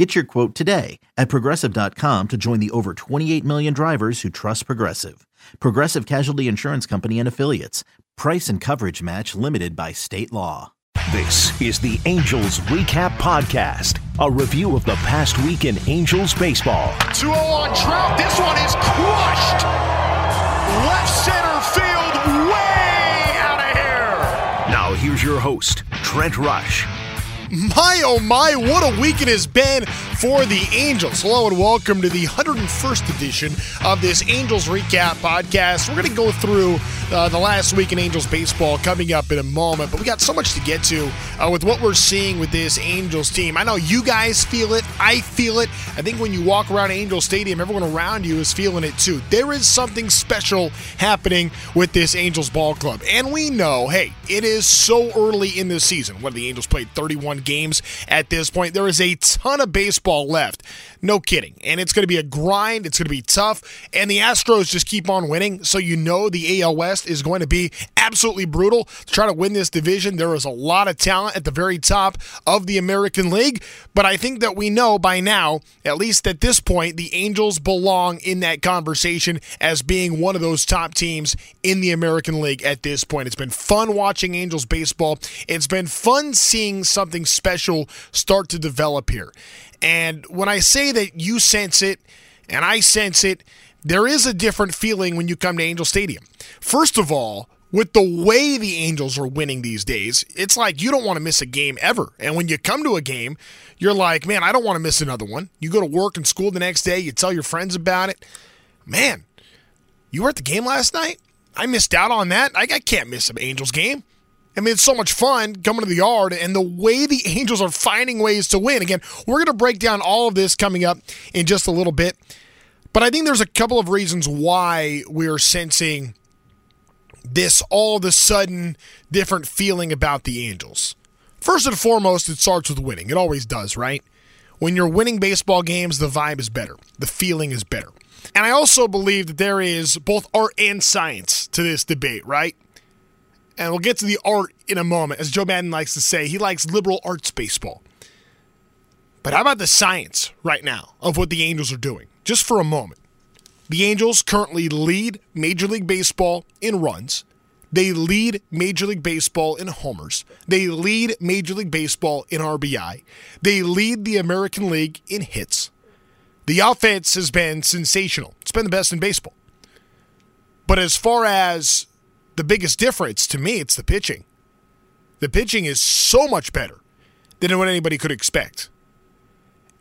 Get your quote today at progressive.com to join the over 28 million drivers who trust Progressive. Progressive Casualty Insurance Company and Affiliates. Price and coverage match limited by state law. This is the Angels Recap Podcast, a review of the past week in Angels baseball. 2 0 on Trout. This one is crushed. Left center field, way out of here. Now, here's your host, Trent Rush. My oh my, what a week it has been for the Angels. Hello and welcome to the 101st edition of this Angels Recap podcast. We're going to go through uh, the last week in Angels baseball coming up in a moment, but we got so much to get to uh, with what we're seeing with this Angels team. I know you guys feel it, I feel it. I think when you walk around Angel Stadium, everyone around you is feeling it too. There is something special happening with this Angels ball club, and we know, hey, it is so early in the season. When the Angels played 31 games at this point, there is a ton of baseball left. No kidding. And it's going to be a grind. It's going to be tough. And the Astros just keep on winning. So you know the AL West is going to be absolutely brutal to try to win this division. There is a lot of talent at the very top of the American League. But I think that we know by now, at least at this point, the Angels belong in that conversation as being one of those top teams in the American League at this point. It's been fun watching Angels baseball. It's been fun seeing something special start to develop here. And when I say that you sense it and I sense it, there is a different feeling when you come to Angel Stadium. First of all, with the way the Angels are winning these days, it's like you don't want to miss a game ever. And when you come to a game, you're like, man, I don't want to miss another one. You go to work and school the next day, you tell your friends about it. Man, you were at the game last night? I missed out on that. I, I can't miss an Angels game. I mean, it's so much fun coming to the yard and the way the Angels are finding ways to win. Again, we're going to break down all of this coming up in just a little bit. But I think there's a couple of reasons why we're sensing this all of a sudden different feeling about the Angels. First and foremost, it starts with winning. It always does, right? When you're winning baseball games, the vibe is better, the feeling is better. And I also believe that there is both art and science to this debate, right? And we'll get to the art in a moment. As Joe Maddon likes to say, he likes liberal arts baseball. But how about the science right now of what the Angels are doing? Just for a moment. The Angels currently lead Major League Baseball in runs. They lead Major League Baseball in homers. They lead Major League Baseball in RBI. They lead the American League in hits. The offense has been sensational. It's been the best in baseball. But as far as the biggest difference to me, it's the pitching. The pitching is so much better than what anybody could expect.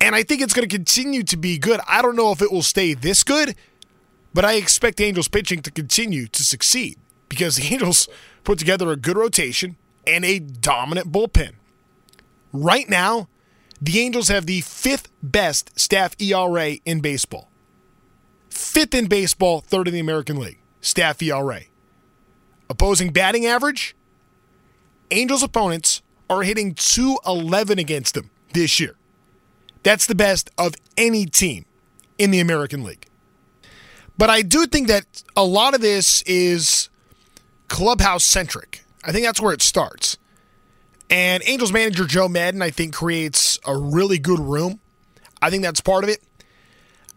And I think it's going to continue to be good. I don't know if it will stay this good, but I expect the Angels pitching to continue to succeed because the Angels put together a good rotation and a dominant bullpen. Right now, the Angels have the fifth best staff ERA in baseball. Fifth in baseball, third in the American League. Staff ERA. Opposing batting average, Angels opponents are hitting 211 against them this year. That's the best of any team in the American League. But I do think that a lot of this is clubhouse centric. I think that's where it starts. And Angels manager Joe Maddon, I think, creates a really good room. I think that's part of it.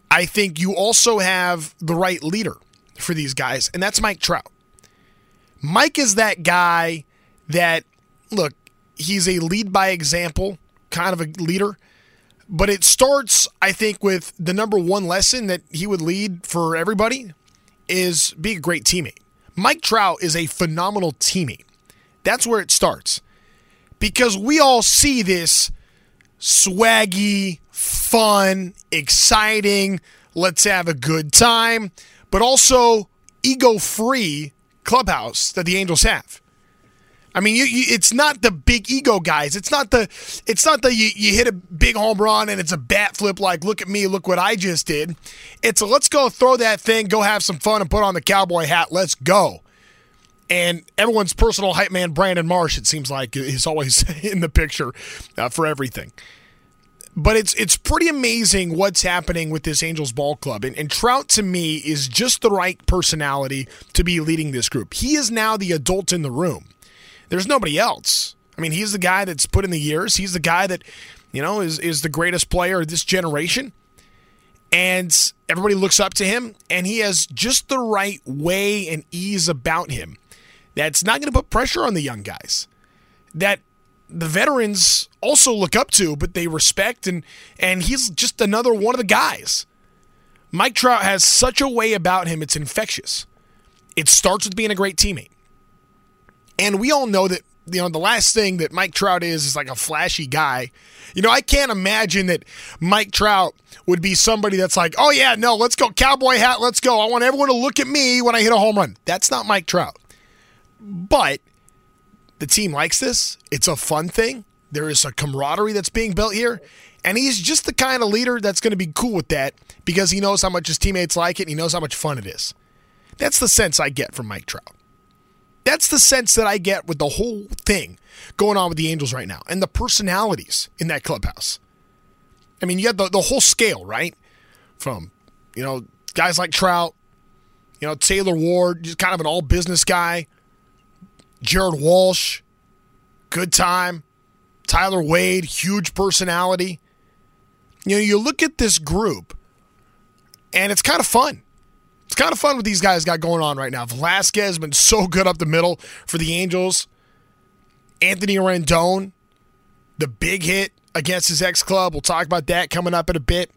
I think you also have the right leader for these guys, and that's Mike Trout. Mike is that guy that, look, he's a lead by example kind of a leader. But it starts, I think, with the number one lesson that he would lead for everybody is be a great teammate. Mike Trout is a phenomenal teammate. That's where it starts. Because we all see this swaggy, fun, exciting, let's have a good time, but also ego free clubhouse that the Angels have. I mean, you, you, it's not the big ego guys. It's not the it's not the you, you hit a big home run and it's a bat flip like look at me, look what I just did. It's a let's go throw that thing, go have some fun and put on the cowboy hat. Let's go. And everyone's personal hype man, Brandon Marsh, it seems like, is always in the picture uh, for everything. But it's it's pretty amazing what's happening with this Angels ball club. And, and Trout, to me, is just the right personality to be leading this group. He is now the adult in the room. There's nobody else. I mean, he's the guy that's put in the years. He's the guy that, you know, is, is the greatest player of this generation. And everybody looks up to him, and he has just the right way and ease about him that's not going to put pressure on the young guys. That the veterans also look up to, but they respect, and and he's just another one of the guys. Mike Trout has such a way about him; it's infectious. It starts with being a great teammate, and we all know that you know the last thing that Mike Trout is is like a flashy guy. You know, I can't imagine that Mike Trout would be somebody that's like, "Oh yeah, no, let's go cowboy hat, let's go. I want everyone to look at me when I hit a home run." That's not Mike Trout. But the team likes this. It's a fun thing. There is a camaraderie that's being built here. And he's just the kind of leader that's going to be cool with that because he knows how much his teammates like it and he knows how much fun it is. That's the sense I get from Mike Trout. That's the sense that I get with the whole thing going on with the Angels right now and the personalities in that clubhouse. I mean, you have the, the whole scale, right? From, you know, guys like Trout, you know, Taylor Ward, just kind of an all business guy, Jared Walsh, good time. Tyler Wade, huge personality. You know, you look at this group, and it's kind of fun. It's kind of fun what these guys got going on right now. Velazquez has been so good up the middle for the Angels. Anthony Rendon, the big hit against his ex club. We'll talk about that coming up in a bit.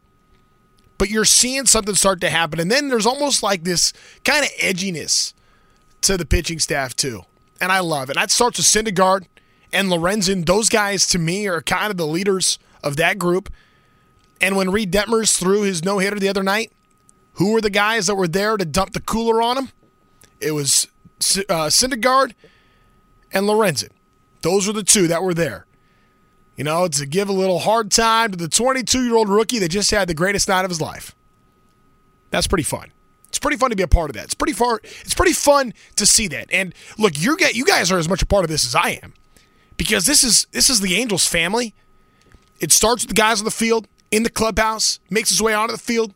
But you're seeing something start to happen. And then there's almost like this kind of edginess to the pitching staff, too and I love it. That starts with Syndergaard and Lorenzen. Those guys, to me, are kind of the leaders of that group. And when Reid Detmers threw his no hitter the other night, who were the guys that were there to dump the cooler on him? It was uh, Syndergaard and Lorenzen. Those were the two that were there. You know, to give a little hard time to the 22 year old rookie that just had the greatest night of his life. That's pretty fun. It's pretty fun to be a part of that. It's pretty far. It's pretty fun to see that. And look, you get you guys are as much a part of this as I am, because this is this is the Angels family. It starts with the guys on the field, in the clubhouse, makes its way onto the field.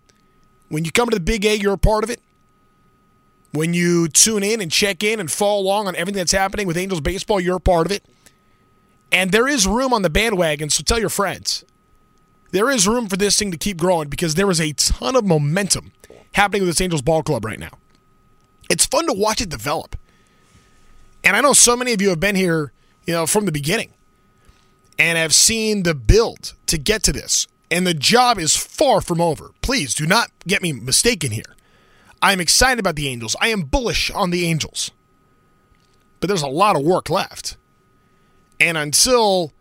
When you come to the Big A, you're a part of it. When you tune in and check in and follow along on everything that's happening with Angels baseball, you're a part of it. And there is room on the bandwagon, so tell your friends. There is room for this thing to keep growing because there is a ton of momentum happening with this Angels ball club right now. It's fun to watch it develop. And I know so many of you have been here, you know, from the beginning and have seen the build to get to this. And the job is far from over. Please do not get me mistaken here. I'm excited about the Angels. I am bullish on the Angels. But there's a lot of work left. And until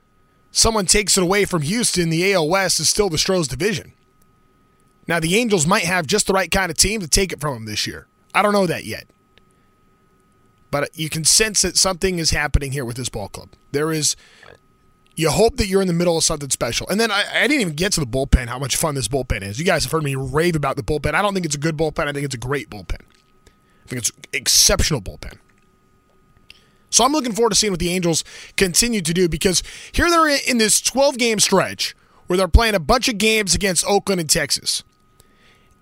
someone takes it away from Houston, the AL West is still the Stros division. Now, the Angels might have just the right kind of team to take it from them this year. I don't know that yet. But you can sense that something is happening here with this ball club. There is, you hope that you're in the middle of something special. And then I, I didn't even get to the bullpen, how much fun this bullpen is. You guys have heard me rave about the bullpen. I don't think it's a good bullpen. I think it's a great bullpen. I think it's exceptional bullpen. So I'm looking forward to seeing what the Angels continue to do because here they're in this 12 game stretch where they're playing a bunch of games against Oakland and Texas.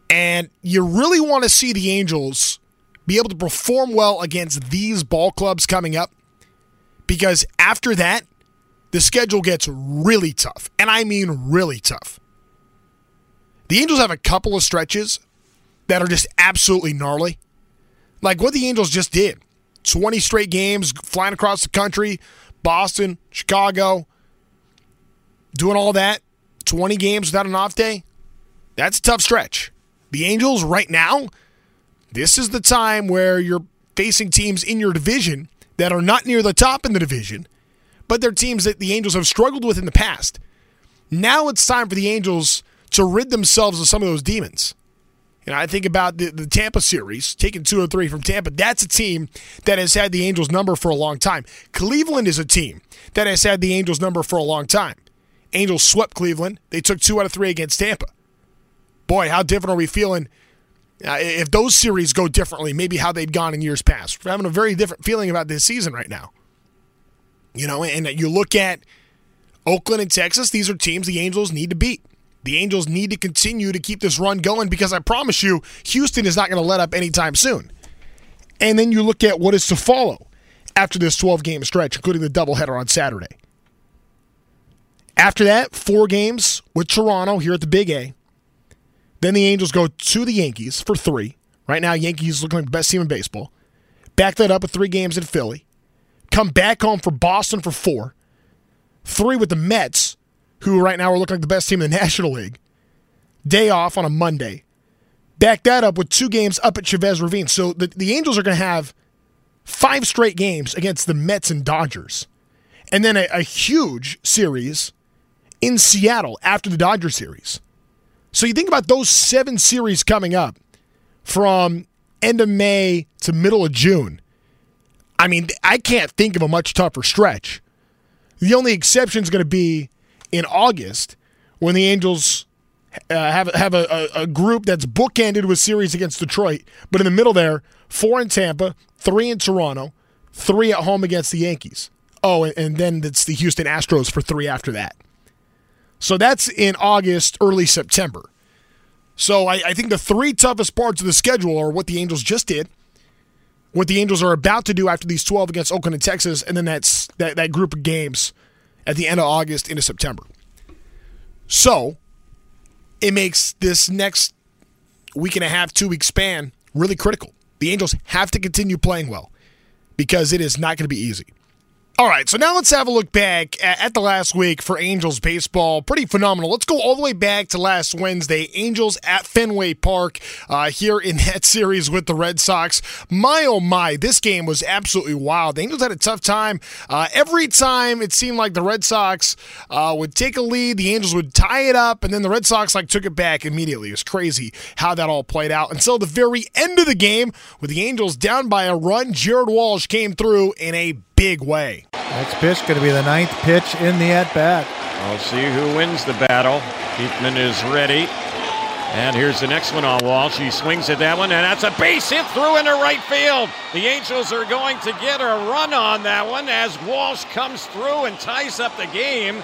And you really want to see the Angels be able to perform well against these ball clubs coming up because after that, the schedule gets really tough. And I mean really tough. The Angels have a couple of stretches that are just absolutely gnarly. Like what the Angels just did 20 straight games flying across the country, Boston, Chicago, doing all that, 20 games without an off day. That's a tough stretch. The Angels, right now, this is the time where you're facing teams in your division that are not near the top in the division, but they're teams that the Angels have struggled with in the past. Now it's time for the Angels to rid themselves of some of those demons. And I think about the, the Tampa series, taking two or three from Tampa. That's a team that has had the Angels' number for a long time. Cleveland is a team that has had the Angels' number for a long time. Angels swept Cleveland. They took two out of three against Tampa boy, how different are we feeling Uh, if those series go differently, maybe how they'd gone in years past. We're having a very different feeling about this season right now. You know, and you look at Oakland and Texas, these are teams the Angels need to beat. The Angels need to continue to keep this run going because I promise you, Houston is not going to let up anytime soon. And then you look at what is to follow after this 12 game stretch, including the doubleheader on Saturday. After that, four games with Toronto here at the Big A. Then the Angels go to the Yankees for three. Right now, Yankees looking like the best team in baseball. Back that up with three games in Philly. Come back home for Boston for four. Three with the Mets, who right now are looking like the best team in the National League. Day off on a Monday. Back that up with two games up at Chavez Ravine. So the, the Angels are going to have five straight games against the Mets and Dodgers. And then a, a huge series in Seattle after the Dodger series. So you think about those seven series coming up from end of May to middle of June. I mean, I can't think of a much tougher stretch. The only exception is going to be in August when the Angels uh, have have a, a, group that's bookended with series against Detroit, but in the middle there, four in Tampa, three in Toronto, three at home against the Yankees. Oh, and then it's the Houston Astros for three after that. So that's in August, early September. So I, I, think the three toughest parts of the schedule are what the Angels just did, what the Angels are about to do after these 12 against Oakland and Texas, and then that's that, that group of games at the end of August into September. So it makes this next week and a half, two week span really critical. The Angels have to continue playing well because it is not going to be easy. All right, so now let's have a look back at, the last week for Angels baseball. Pretty phenomenal. Let's go all the way back to last Wednesday. Angels at Fenway Park uh, here in that series with the Red Sox. My oh my, this game was absolutely wild. The Angels had a tough time. Uh, every time it seemed like the Red Sox uh, would take a lead, the Angels would tie it up, and then the Red Sox like took it back immediately. It was crazy how that all played out until the very end of the game, with the Angels down by a run. Jared Walsh came through in a big way. Next pitch going to be the ninth pitch in the at bat. We'll see who wins the battle. Keithman is ready. And here's the next one on Walsh. He swings at that one, and that's a base hit through into right field. The Angels are going to get a run on that one as Walsh comes through and ties up the game.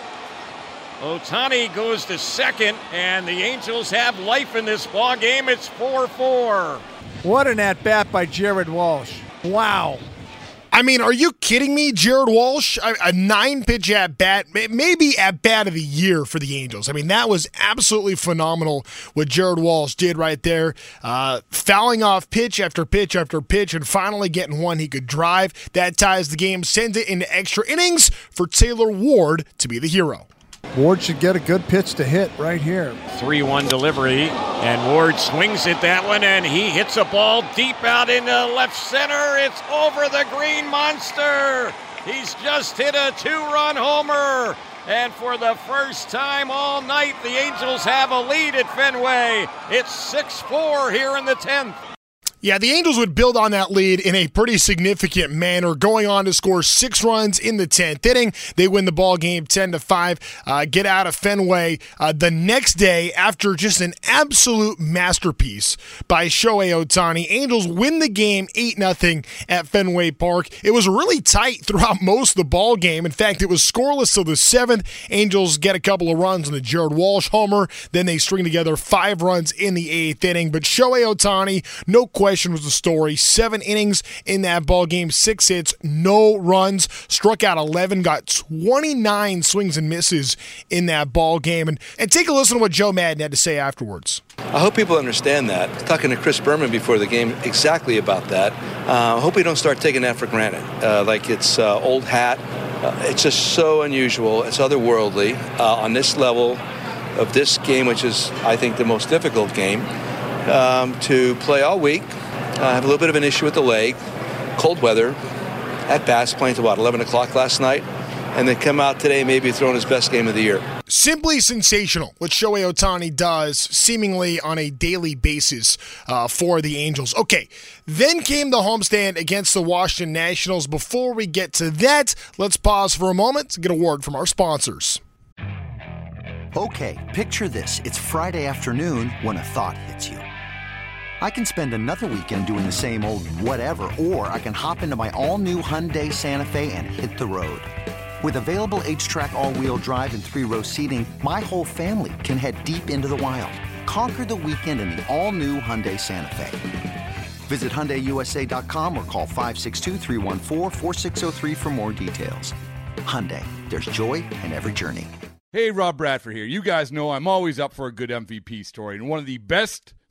Ohtani goes to second, and the Angels have life in this ball game. It's 4 4. What an at bat by Jared Walsh. Wow. I mean, are you kidding me? Jared Walsh, a nine pitch at bat, maybe at bat of the year for the Angels. I mean, that was absolutely phenomenal what Jared Walsh did right there. Uh, fouling off pitch after pitch after pitch and finally getting one he could drive. That ties the game, sends it into extra innings for Taylor Ward to be the hero. Ward should get a good pitch to hit right here. 3 1 delivery, and Ward swings at that one, and he hits a ball deep out into left center. It's over the green monster. He's just hit a two run homer. And for the first time all night, the Angels have a lead at Fenway. It's 6 4 here in the 10th. Yeah, the Angels would build on that lead in a pretty significant manner, going on to score six runs in the 10th inning. They win the ball game 10 to 5, uh, get out of Fenway uh, the next day after just an absolute masterpiece by Shohei Ohtani. Angels win the game 8 0 at Fenway Park. It was really tight throughout most of the ball game. In fact, it was scoreless till the seventh. Angels get a couple of runs on the Jared Walsh homer. Then they string together five runs in the eighth inning. But Shohei Ohtani, no question was the story. Seven innings in that ball game, six hits, no runs, struck out 11, got 29 swings and misses in that ball game. And, and take a listen to what Joe Maddon had to say afterwards. I hope people understand that. Talking to Chris Berman before the game exactly about that. Uh, I hope we don't start taking that for granted, uh, like it's uh, old hat. Uh, it's just so unusual. It's otherworldly uh, on this level of this game, which is, I think, the most difficult game. Um, to play all week, I uh, have a little bit of an issue with the leg. Cold weather. At bats playing to about 11 o'clock last night, and then come out today maybe throwing his best game of the year. Simply sensational what Shohei Ohtani does, seemingly on a daily basis uh, for the Angels. Okay, then came the homestand against the Washington Nationals. Before we get to that, let's pause for a moment to get a word from our sponsors. Okay, picture this: it's Friday afternoon when a thought hits you. I can spend another weekend doing the same old whatever, or I can hop into my all-new Hyundai Santa Fe and hit the road. With available H-Track all-wheel drive and three-row seating, my whole family can head deep into the wild. Conquer the weekend in the all-new Hyundai Santa Fe. Visit HyundaiUSA.com or call 562 for more details. Hyundai, there's joy in every journey. Hey, Rob Bradford here. You guys know I'm always up for a good MVP story, and one of the best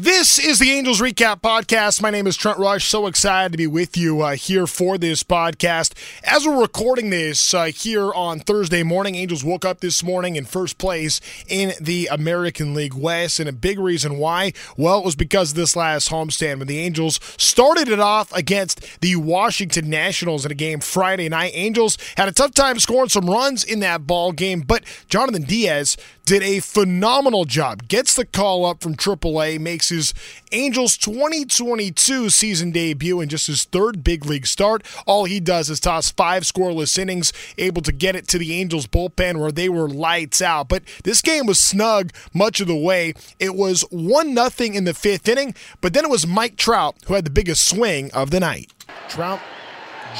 This is the Angels Recap Podcast. My name is Trent Rush. So excited to be with you uh, here for this podcast. As we're recording this uh, here on Thursday morning, Angels woke up this morning in first place in the American League West. And a big reason why, well, it was because of this last homestand when the Angels started it off against the Washington Nationals in a game Friday night. Angels had a tough time scoring some runs in that ball game, but Jonathan Diaz did a phenomenal job. Gets the call up from AAA, makes his Angels 2022 season debut in just his third big league start. All he does is toss five scoreless innings, able to get it to the Angels bullpen where they were lights out. But this game was snug much of the way. It was 1 nothing in the fifth inning, but then it was Mike Trout who had the biggest swing of the night. Trout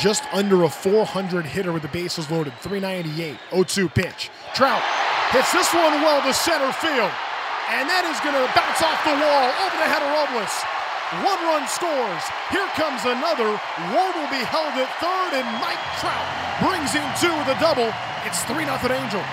just under a 400 hitter with the bases loaded, 398, 0 2 pitch. Trout hits this one well to center field. And that is going to bounce off the wall over the head of Robles. One run scores. Here comes another. Ward will be held at third, and Mike Trout brings in two with a double. It's 3 0 Angels.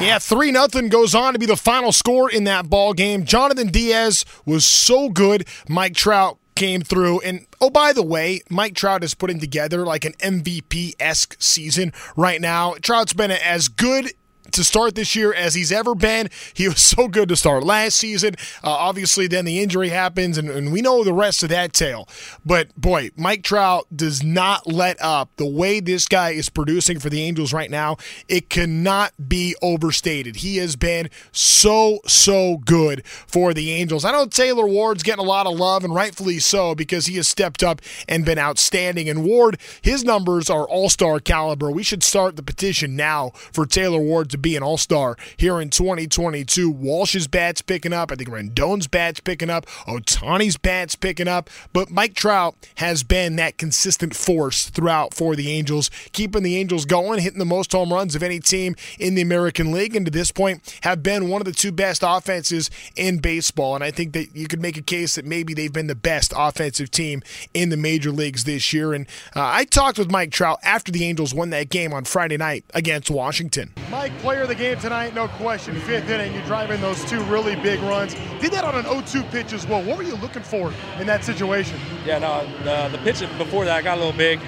Yeah, 3 0 goes on to be the final score in that ball game. Jonathan Diaz was so good. Mike Trout came through. And oh, by the way, Mike Trout is putting together like an MVP esque season right now. Trout's been as good to start this year as he's ever been. He was so good to start last season. Uh, obviously, then the injury happens, and, and, we know the rest of that tale. But boy, Mike Trout does not let up. The way this guy is producing for the Angels right now, it cannot be overstated. He has been so, so good for the Angels. I know Taylor Ward's getting a lot of love, and rightfully so, because he has stepped up and been outstanding. And Ward, his numbers are all star caliber. We should start the petition now for Taylor Ward to be an all star here in 2022. Walsh's bat's picking up. I think Rendon's bat's picking up. Ohtani's bat's picking up. But Mike Trout has been that consistent force throughout for the Angels, keeping the Angels going, hitting the most home runs of any team in the American League, and to this point have been one of the two best offenses in baseball. And I think that you could make a case that maybe they've been the best offensive team in the major leagues this year. And uh, I talked with Mike Trout after the Angels won that game on Friday night against Washington. Mike, player of the game tonight, no question. Fifth inning, you drive in those two really big runs. Did that on an 0-2 pitch as well. What were you looking for in that situation? Yeah, no, the, the pitch before that I got a little big.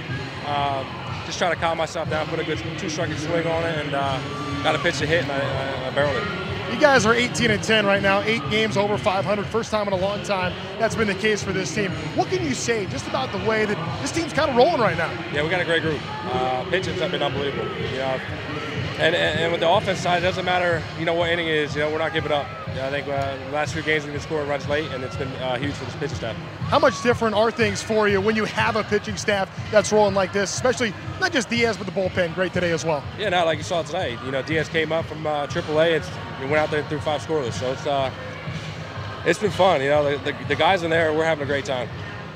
Uh, just trying to calm myself down, put a good two-strike swing on it, and uh, got a pitch to hit, and I, I, I barreled it. You guys are 18 and 10 right now, eight games over 500, first time in a long time. That's been the case for this team. What can you say just about the way that this team's kind of rolling right now? Yeah, we got a great group. Uh, pitching's have been unbelievable. You know, and, and, and, with the offense side, it doesn't matter, you know, what inning it is. You know, we're not giving up. I think uh, the last few games we've been scoring runs late, and it's been uh, huge for this pitching staff. How much different are things for you when you have a pitching staff that's rolling like this, especially not just Diaz, but the bullpen great today as well? Yeah, now like you saw tonight. You know, Diaz came up from uh, AAA and went out there through five scoreless. So it's uh, it's been fun. You know, the, the, the guys in there, we're having a great time.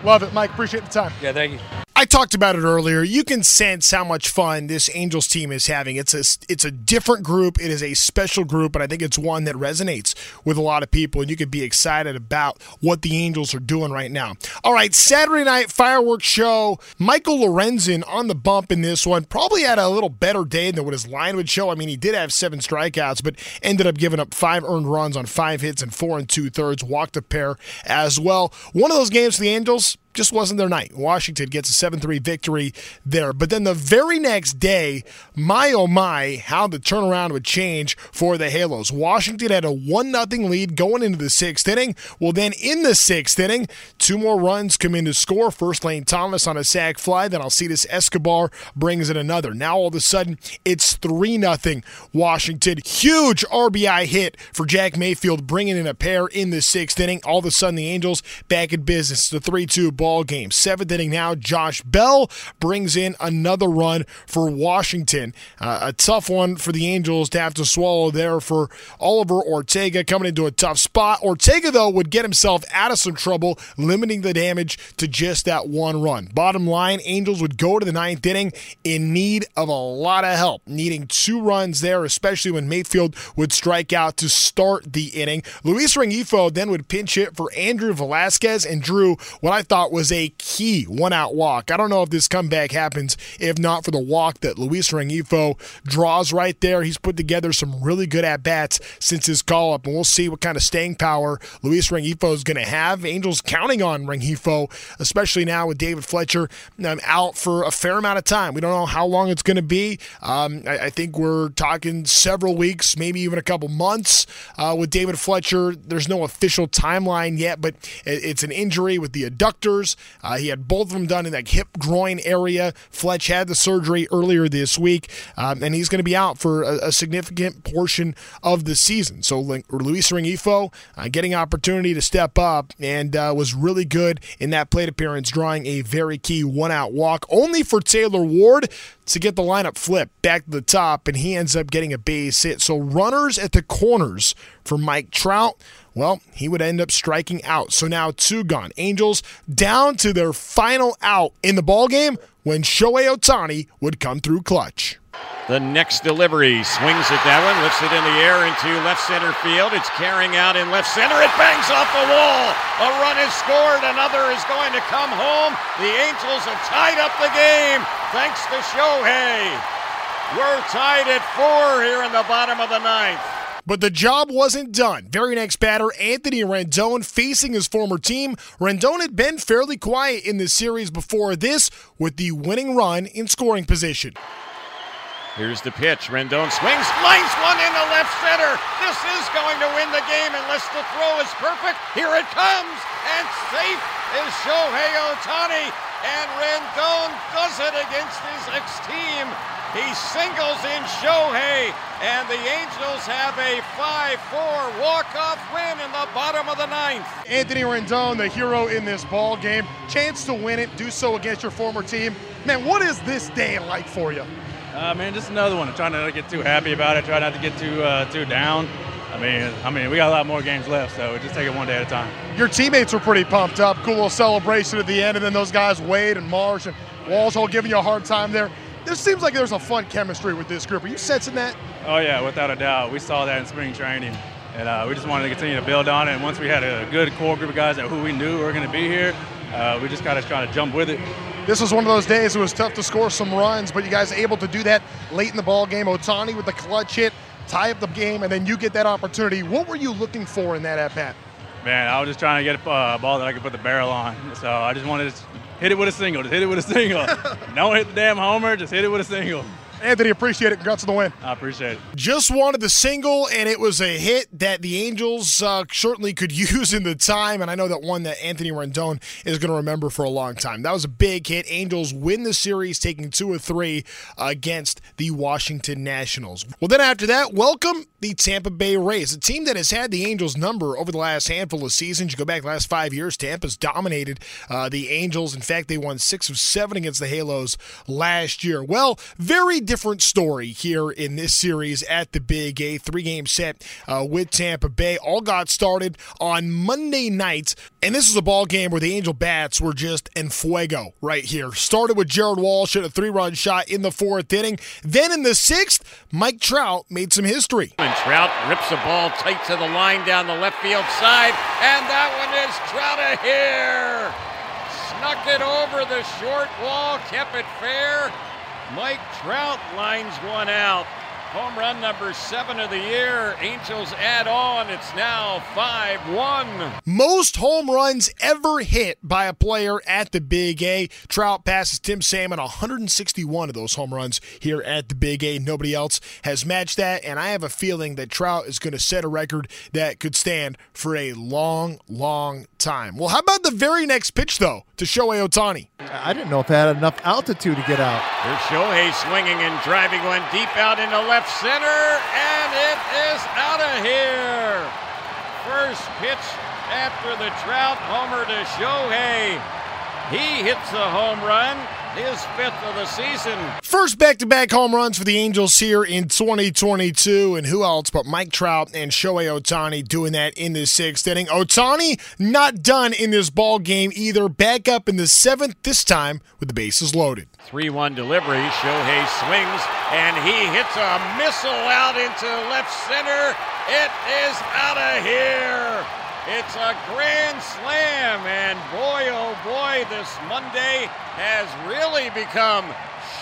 Love it, Mike. Appreciate the time. Yeah, thank you. I talked about it earlier. You can sense how much fun this Angels team is having. It's a it's a different group. It is a special group, and I think it's one that resonates with a lot of people. And you could be excited about what the Angels are doing right now. All right, Saturday night fireworks show. Michael Lorenzen on the bump in this one. Probably had a little better day than what his line would show. I mean, he did have seven strikeouts, but ended up giving up five earned runs on five hits and four and two thirds. Walked a pair as well. One of those games for the Angels just wasn't their night. Washington gets a 7 3 victory there. But then the very next day, my oh my, how the turnaround would change for the Halos. Washington had a 1 0 lead going into the sixth inning. Well, then in the sixth inning, two more runs come in to score. First Lane Thomas on a sac fly, then Alcides Escobar brings in another. Now all of a sudden, it's 3 0 Washington. Huge RBI hit for Jack Mayfield, bringing in a pair in the sixth inning. All of a sudden, the Angels back in business. The 3 2 ball ball game. Seventh inning now, Josh Bell brings in another run for Washington. Uh, a tough one for the Angels to have to swallow there for Oliver Ortega coming into a tough spot. Ortega, though, would get himself out of some trouble, limiting the damage to just that one run. Bottom line, Angels would go to the ninth inning in need of a lot of help, needing two runs there, especially when Mayfield would strike out to start the inning. Luis Rengifo then would pinch hit for Andrew Velazquez and drew what I thought was a key one out walk. I don't know if this comeback happens if not for the walk that Luis Rengifo draws right there. He's put together some really good at bats since his call up, and we'll see what kind of staying power Luis Rengifo is going to have. Angels counting on Rengifo, especially now with David Fletcher um, out for a fair amount of time. We don't know how long it's going to be. Um, I, I, think we're talking several weeks, maybe even a couple months uh, with David Fletcher. There's no official timeline yet, but it's an injury with the adductors. Uh, he had both of them done in that hip groin area. Fletch had the surgery earlier this week, um, and he's going to be out for a, a, significant portion of the season. So Luis Rengifo uh, getting opportunity to step up and uh, was really good in that plate appearance, drawing a very key one-out walk, only for Taylor Ward to get the lineup flipped back to the top, and he ends up getting a base hit. So runners at the corners for Mike Trout well, he would end up striking out. So now two gone. Angels down to their final out in the ball game when Shohei Ohtani would come through clutch. The next delivery swings at that one, lifts it in the air into left center field. It's carrying out in left center. It bangs off the wall. A run is scored. Another is going to come home. The Angels have tied up the game thanks to Shohei. We're tied at four here in the bottom of the ninth. But the job wasn't done. Very next batter, Anthony Rendon, facing his former team. Rendon had been fairly quiet in the series before this, with the winning run in scoring position. Here's the pitch. Rendon swings, lines one into left center. This is going to win the game unless the throw is perfect. Here it comes, and safe is Shohei Ohtani. And Rendon does it against his ex-team. He singles in Shohei, and the Angels have a 5-4 walk-off win in the bottom of the ninth. Anthony Rendon, the hero in this ball game, chance to win it, do so against your former team. Man, what is this day like for you? Uh, man, just another one. I'm trying not to get too happy about it. Try not to get too uh, too down. I mean, I mean, we got a lot more games left, so just take it one day at a time. Your teammates were pretty pumped up. Cool little celebration at the end, and then those guys Wade and Marsh and Walsh all giving you a hard time there there seems like there's a fun chemistry with this group. Are you sensing that? Oh yeah, without a doubt. We saw that in spring training, and uh, we just wanted to continue to build on it. And once we had a good core group of guys that who we knew were going to be here, uh, we just got to try to jump with it. This was one of those days it was tough to score some runs, but you guys able to do that late in the ball game. Ohtani with the clutch hit, tie up the game, and then you get that opportunity. What were you looking for in that at bat? Man, I was just trying to get uh, a ball that I could put the barrel on. So I just wanted to hit it with a single. Just hit it with a single. Don't hit the damn homer. Just hit it with a single. Anthony, appreciate it. Congrats on the win. I appreciate it. Just wanted the single, and it was a hit that the Angels uh, certainly could use in the time. And I know that one that Anthony Rendon is going to remember for a long time. That was a big hit. Angels win the series, taking two or three against the Washington Nationals. Well, then after that, welcome the Tampa Bay Rays, a team that has had the Angels' number over the last handful of seasons. You go back the last five years, Tampa's dominated uh, the Angels. In fact, they won six of seven against the Halos last year. Well, very different story here in this series at the Big A. Three game set uh, with Tampa Bay. All got started on Monday night, and this was a ball game where the Angel Bats were just en fuego right here. Started with Jared Walsh at a three run shot in the fourth inning. Then in the sixth, Mike Trout made some history. And Trout rips a ball tight to the line down the left field side, and that one is Trout of here. Snuck it over the short wall, kept it fair. Mike Trout lines one out. Home run number seven of the year. Angels add on. It's now 5 1. Most home runs ever hit by a player at the Big A. Trout passes Tim Salmon 161 of those home runs here at the Big A. Nobody else has matched that, and I have a feeling that Trout is going to set a record that could stand for a long, long time. Well, how about the very next pitch, though, to Shohei Ohtani? I didn't know if it had enough altitude to get out. Here's Shohei swinging and driving one deep out into left center, and it is out of here. First pitch after the Trout homer to Shohei. He hits a home run, his fifth of the season. First back to back home runs for the Angels here in 2022. And who else but Mike Trout and Shohei Ohtani doing that in the sixth inning? Ohtani not done in this ball game either. Back up in the seventh, this time with the bases loaded. 3 1 delivery. Shohei swings and he hits a missile out into left center. It is out of here. It's a grand slam, and boy, oh boy, this Monday has really become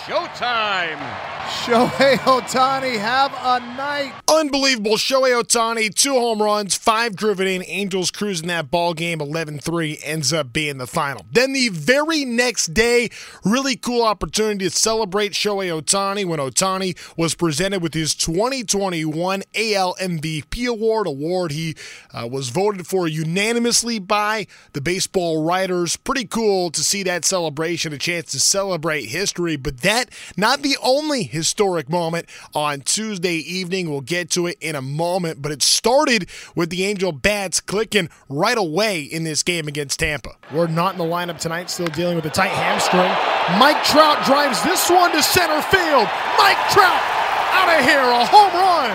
showtime. Shohei Ohtani, have a night. Unbelievable. Shohei Ohtani, two home runs, five driven in. Angels cruising that ball game 11 3, ends up being the final. Then the very next day, really cool opportunity to celebrate Shohei Ohtani when Ohtani was presented with his 2021 AL MVP award. Award he uh, was voted for unanimously by the baseball writers. Pretty cool to see that celebration, a chance to celebrate history, but that not the only historic moment on Tuesday evening. We'll get to it in a moment, but it started with the Angel Bats clicking right away in this game against Tampa. We're not in the lineup tonight, still dealing with a tight hamstring. Mike Trout drives this one to center field. Mike Trout out of here, a home run.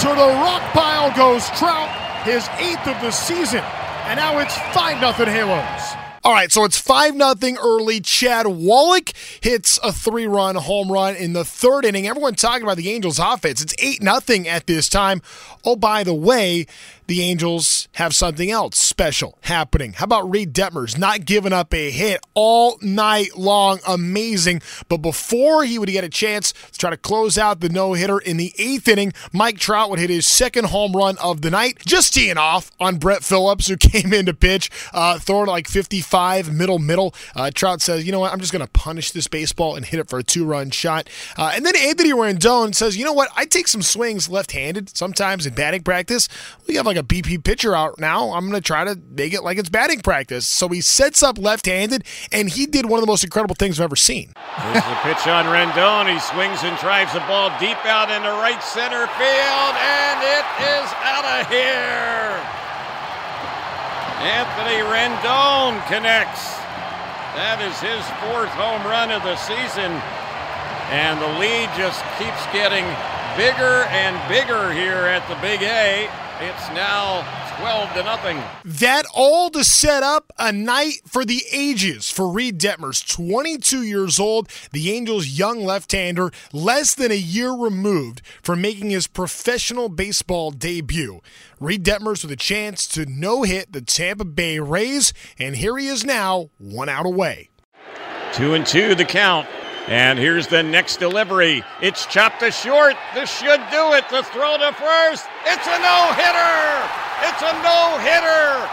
To the rock pile goes Trout, his eighth of the season. And now it's 5 0 Halos. All right, so it's 5 nothing early. Chad Wallach hits a three run home run in the third inning. Everyone talking about the Angels' offense. It's 8 nothing at this time. Oh, by the way, the Angels have something else special happening. How about Reid Detmers not giving up a hit all night long? Amazing. But before he would get a chance to try to close out the no hitter in the eighth inning, Mike Trout would hit his second home run of the night, just teeing off on Brett Phillips, who came in to pitch, uh, throwing like 55, middle, middle. Uh, Trout says, you know what, I'm just going to punish this baseball and hit it for a two run shot. Uh, and then Anthony Rendon says, you know what, I take some swings left handed sometimes in batting practice. We have like a BP pitcher out now. I'm going to try to make it like it's batting practice. So he sets up left handed, and he did one of the most incredible things I've ever seen. Here's the pitch on Rendon. He swings and drives the ball deep out into right center field, and it is out of here. Anthony Rendon connects. That is his fourth home run of the season. And the lead just keeps getting bigger and bigger here at the Big A. It's now 12 to nothing. That all to set up a night for the ages for Reid Detmers, 22 years old, the Angels' young left-hander, less than a year removed from making his professional baseball debut. Reid Detmers with a chance to no-hit the Tampa Bay Rays, and here he is now, one out away. Two and two the count. And here's the next delivery. It's chopped to short. This should do it. The throw to first. It's a no hitter. It's a no hitter.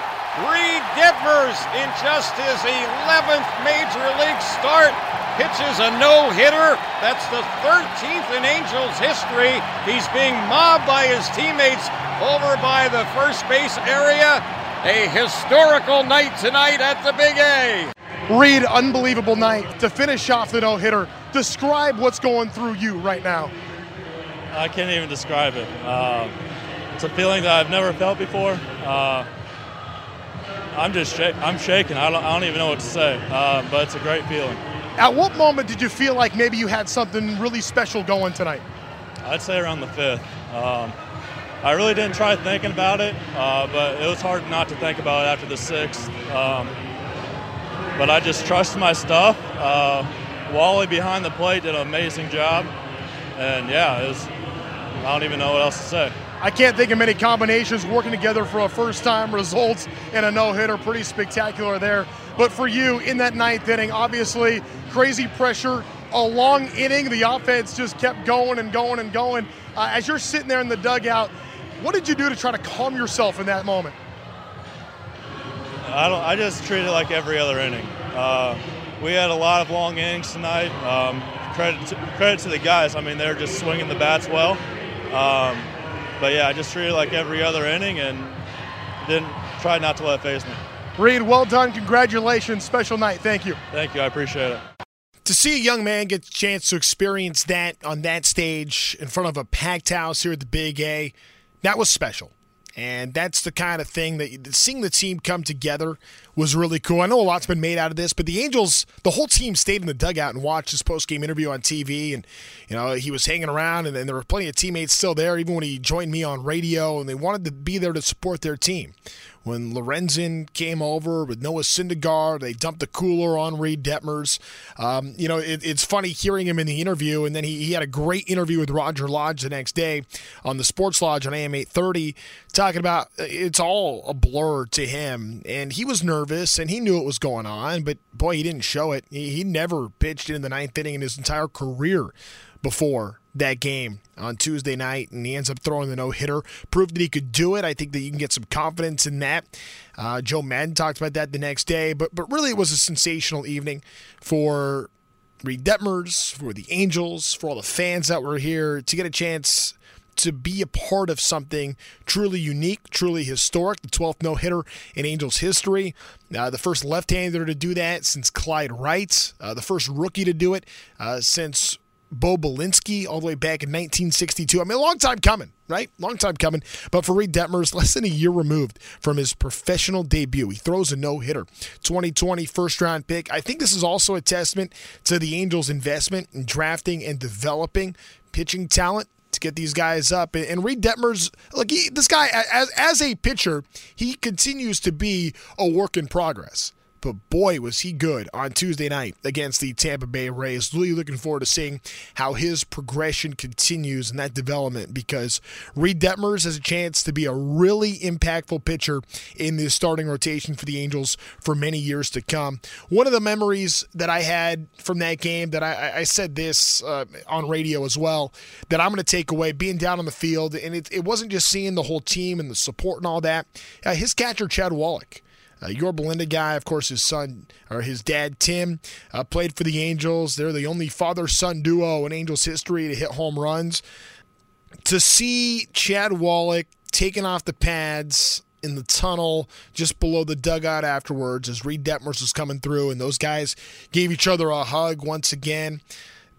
Reid Detmers, in just his 11th major league start, pitches a no hitter. That's the 13th in Angels history. He's being mobbed by his teammates over by the first base area. A historical night tonight at the Big A. Reid, unbelievable night to finish off the no hitter. Describe what's going through you right now. I can't even describe it. Uh, it's a feeling that I've never felt before. Uh, I'm just sh- I'm shaking. I don't, I don't, even know what to say, uh, but it's a great feeling. At what moment did you feel like maybe you had something really special going tonight? I'd say around the fifth. Um, I really didn't try thinking about it, uh, but it was hard not to think about it after the sixth. Um, but I just trusted my stuff. Uh, Wally behind the plate did an amazing job, and yeah, was. I don't even know what else to say. I can't think of many combinations working together for a first time results in a no hitter. Pretty spectacular there. But for you in that ninth inning, obviously crazy pressure, a long inning. The offense just kept going and going and going. Uh, as you're sitting there in the dugout, what did you do to try to calm yourself in that moment? I don't. I just treat it like every other inning. Uh, we had a lot of long innings tonight. Um, credit to, credit to the guys. I mean, they're just swinging the bats well. Um, but yeah, I just treated it like every other inning and didn't try not to let it phase me. Reid, well done. Congratulations. Special night. Thank you. Thank you. I appreciate it. To see a young man get a chance to experience that on that stage in front of a packed house here at the Big A, that was special. And that's the kind of thing that seeing the team come together was really cool. I know a lot's been made out of this, but the Angels, the whole team stayed in the dugout and watched his post game interview on TV. And, you know, he was hanging around, and, and there were plenty of teammates still there, even when he joined me on radio, and they wanted to be there to support their team when Lorenzen came over with Noah Syndergaard. They dumped the cooler on Reid Detmers. Um, you know, it, it's funny hearing him in the interview, and then he, he had a great interview with Roger Lodge the next day on the Sports Lodge on AM 830, talking about uh, it's all a blur to him. And he was nervous, and he knew what was going on, but boy, he didn't show it. He, he never pitched in the ninth inning in his entire career before that game on Tuesday night, and he ends up throwing the no hitter. Proved that he could do it. I think that you can get some confidence in that. Uh, Joe Maddon talked about that the next day, but but really it was a sensational evening for Reid Detmers, for the Angels, for all the fans that were here to get a chance to be a part of something truly unique, truly historic, the 12th no hitter in Angels history. Uh, the first left hander to do that since Clyde Wright, uh, the first rookie to do it uh, since Bo Belinsky all the way back in 1962. I mean, a long time coming, right? Long time coming. But for Reid Detmers, less than a year removed from his professional debut, he throws a no hitter. 2020 first round pick. I think this is also a testament to the Angels' investment in drafting and developing pitching talent get these guys up. And Reid Detmers, look, he, this guy, as, as a pitcher, he continues to be a work in progress but boy, was he good on Tuesday night against the Tampa Bay Rays. Really looking forward to seeing how his progression continues in that development because Reid Detmers has a chance to be a really impactful pitcher in the starting rotation for the Angels for many years to come. One of the memories that I had from that game that I, I said this uh, on radio as well that I'm going to take away being down on the field, and it, it wasn't just seeing the whole team and the support and all that. Uh, his catcher, Chad Wallach. Uh, Yorba Linda guy, of course, his son or his dad Tim uh, played for the Angels. They're the only father-son duo in Angels history to hit home runs. To see Chad Wallach taking off the pads in the tunnel just below the dugout afterwards as Reid Detmers was coming through, and those guys gave each other a hug once again.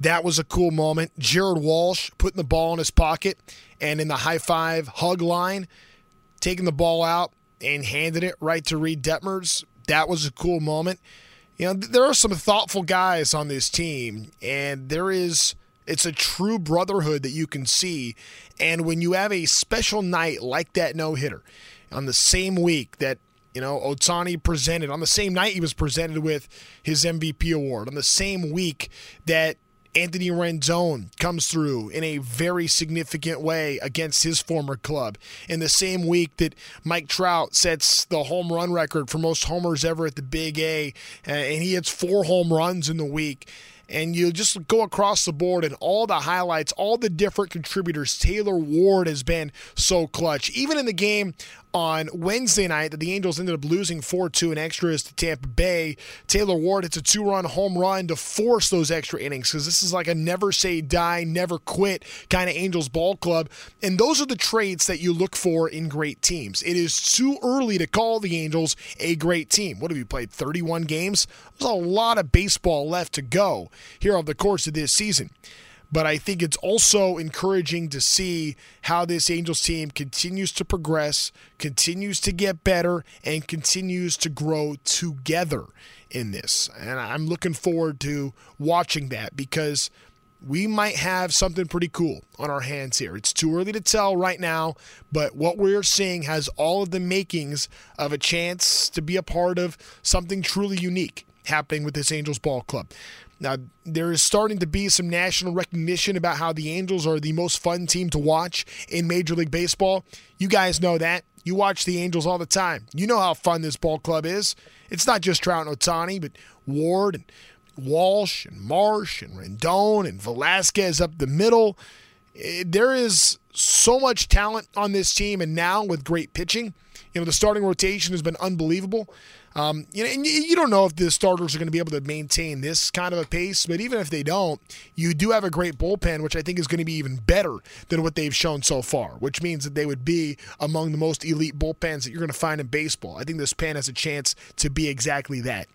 That was a cool moment. Jared Walsh putting the ball in his pocket and in the high five hug line, taking the ball out and handed it right to Reid Detmers. That was a cool moment. You know, there are some thoughtful guys on this team, and there is it's a true brotherhood that you can see. And when you have a special night like that no hitter on the same week that you know, Ohtani presented on the same night he was presented with his MVP award, on the same week that Anthony Rendon comes through in a very significant way against his former club. In the same week that Mike Trout sets the home run record for most homers ever at the Big A, uh, and he hits four home runs in the week and you just go across the board and all the highlights, all the different contributors. Taylor Ward has been so clutch. Even in the game on Wednesday night that the Angels ended up losing 4 2 in extras to Tampa Bay. Taylor Ward hits a two run home run to force those extra innings because this is like a never say die, never quit kind of Angels ball club. And those are the traits that you look for in great teams. It is too early to call the Angels a great team. What have you played? 31 games? There's a lot of baseball left to go here over the course of this season. but I think it's also encouraging to see how this Angels team continues to progress, continues to get better, and continues to grow together in this. And I'm looking forward to watching that because we might have something pretty cool on our hands here. It's too early to tell right now, but what we're seeing has all of the makings of a chance to be a part of something truly unique happening with this Angels ball club. Now, there is starting to be some national recognition about how the Angels are the most fun team to watch in Major League Baseball. You guys know that. You watch the Angels all the time. You know how fun this ball club is. It's not just Trout and Ohtani, but Ward and Walsh and Marsh and Rendon and Velazquez up the middle. Eh, there is so much talent on this team, and now with great pitching, you know the starting rotation has been unbelievable. Um, you know, and you don't know if the starters are going to be able to maintain this kind of a pace, but even if they don't, you do have a great bullpen, which I think is going to be even better than what they've shown so far, which means that they would be among the most elite bullpens that you're going to find in baseball. I think this pen has a chance to be exactly that.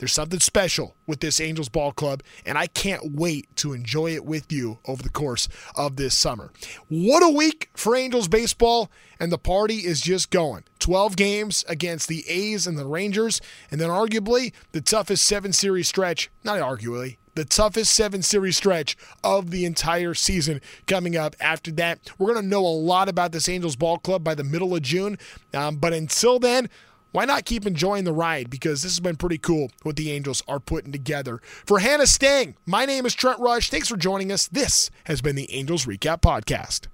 There's something special with this Angels ball club, and I can't wait to enjoy it with you over the course of this summer. What a week for Angels baseball, and the party is just going. 12 games against the A's and the Rangers, and then arguably the toughest seven series stretch, not arguably, the toughest seven series stretch of the entire season coming up after that. We're going to know a lot about this Angels ball club by the middle of June. Um, but until then, why not keep enjoying the ride? Because this has been pretty cool what the Angels are putting together. For Hannah Stang, my name is Trent Rush. Thanks for joining us. This has been the Angels Recap Podcast.